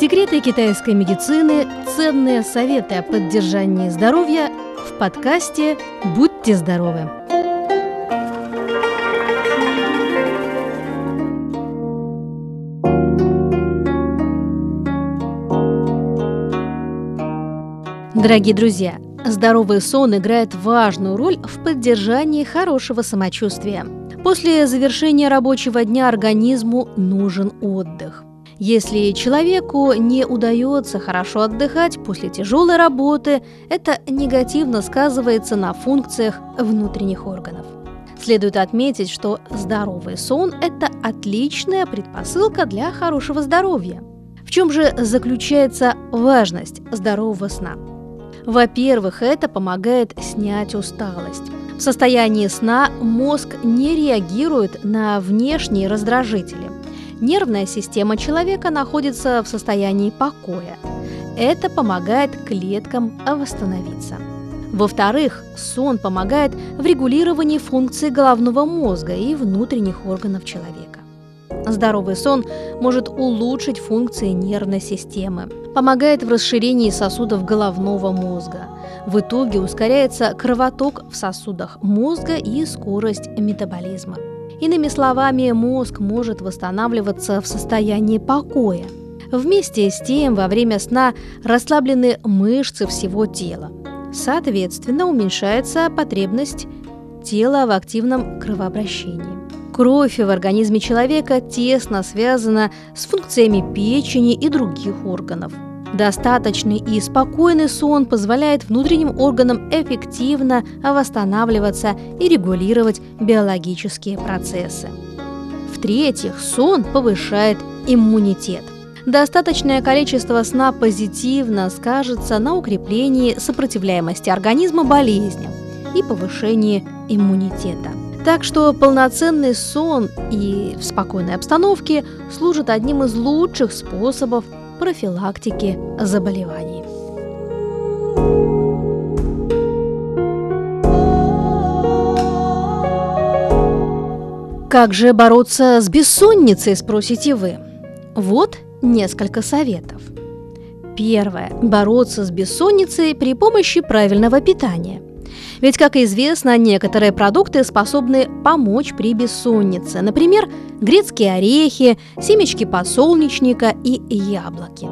Секреты китайской медицины, ценные советы о поддержании здоровья в подкасте «Будьте здоровы». Дорогие друзья, здоровый сон играет важную роль в поддержании хорошего самочувствия. После завершения рабочего дня организму нужен отдых. Если человеку не удается хорошо отдыхать после тяжелой работы, это негативно сказывается на функциях внутренних органов. Следует отметить, что здоровый сон – это отличная предпосылка для хорошего здоровья. В чем же заключается важность здорового сна? Во-первых, это помогает снять усталость. В состоянии сна мозг не реагирует на внешние раздражители. Нервная система человека находится в состоянии покоя. Это помогает клеткам восстановиться. Во-вторых, сон помогает в регулировании функций головного мозга и внутренних органов человека. Здоровый сон может улучшить функции нервной системы, помогает в расширении сосудов головного мозга – в итоге ускоряется кровоток в сосудах мозга и скорость метаболизма. Иными словами, мозг может восстанавливаться в состоянии покоя. Вместе с тем, во время сна расслаблены мышцы всего тела. Соответственно, уменьшается потребность тела в активном кровообращении. Кровь в организме человека тесно связана с функциями печени и других органов – Достаточный и спокойный сон позволяет внутренним органам эффективно восстанавливаться и регулировать биологические процессы. В-третьих, сон повышает иммунитет. Достаточное количество сна позитивно скажется на укреплении сопротивляемости организма болезням и повышении иммунитета. Так что полноценный сон и в спокойной обстановке служат одним из лучших способов профилактики заболеваний. Как же бороться с бессонницей, спросите вы? Вот несколько советов. Первое. Бороться с бессонницей при помощи правильного питания – ведь, как известно, некоторые продукты способны помочь при бессоннице. Например, грецкие орехи, семечки подсолнечника и яблоки.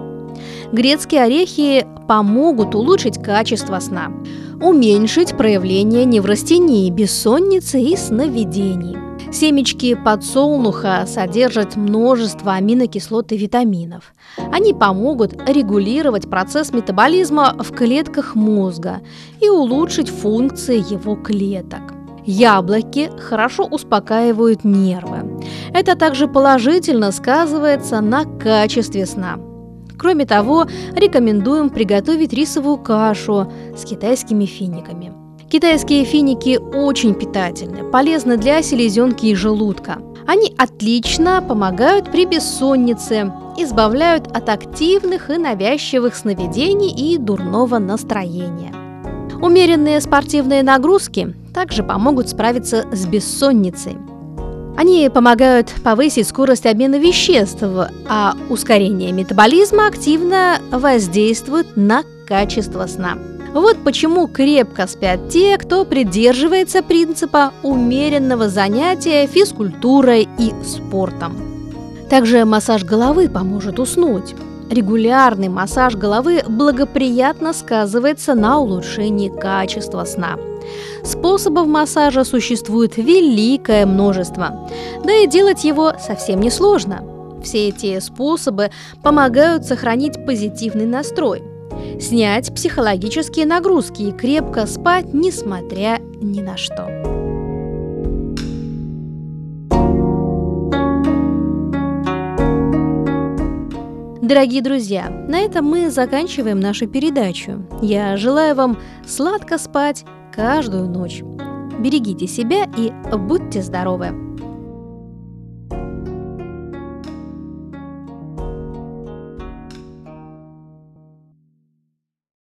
Грецкие орехи помогут улучшить качество сна, уменьшить проявление неврастении, бессонницы и сновидений. Семечки подсолнуха содержат множество аминокислот и витаминов. Они помогут регулировать процесс метаболизма в клетках мозга и улучшить функции его клеток. Яблоки хорошо успокаивают нервы. Это также положительно сказывается на качестве сна. Кроме того, рекомендуем приготовить рисовую кашу с китайскими финиками. Китайские финики очень питательны, полезны для селезенки и желудка. Они отлично помогают при бессоннице, избавляют от активных и навязчивых сновидений и дурного настроения. Умеренные спортивные нагрузки также помогут справиться с бессонницей. Они помогают повысить скорость обмена веществ, а ускорение метаболизма активно воздействует на качество сна. Вот почему крепко спят те, кто придерживается принципа умеренного занятия физкультурой и спортом. Также массаж головы поможет уснуть. Регулярный массаж головы благоприятно сказывается на улучшении качества сна. Способов массажа существует великое множество, да и делать его совсем не сложно. Все эти способы помогают сохранить позитивный настрой – снять психологические нагрузки и крепко спать, несмотря ни на что. Дорогие друзья, на этом мы заканчиваем нашу передачу. Я желаю вам сладко спать каждую ночь. Берегите себя и будьте здоровы!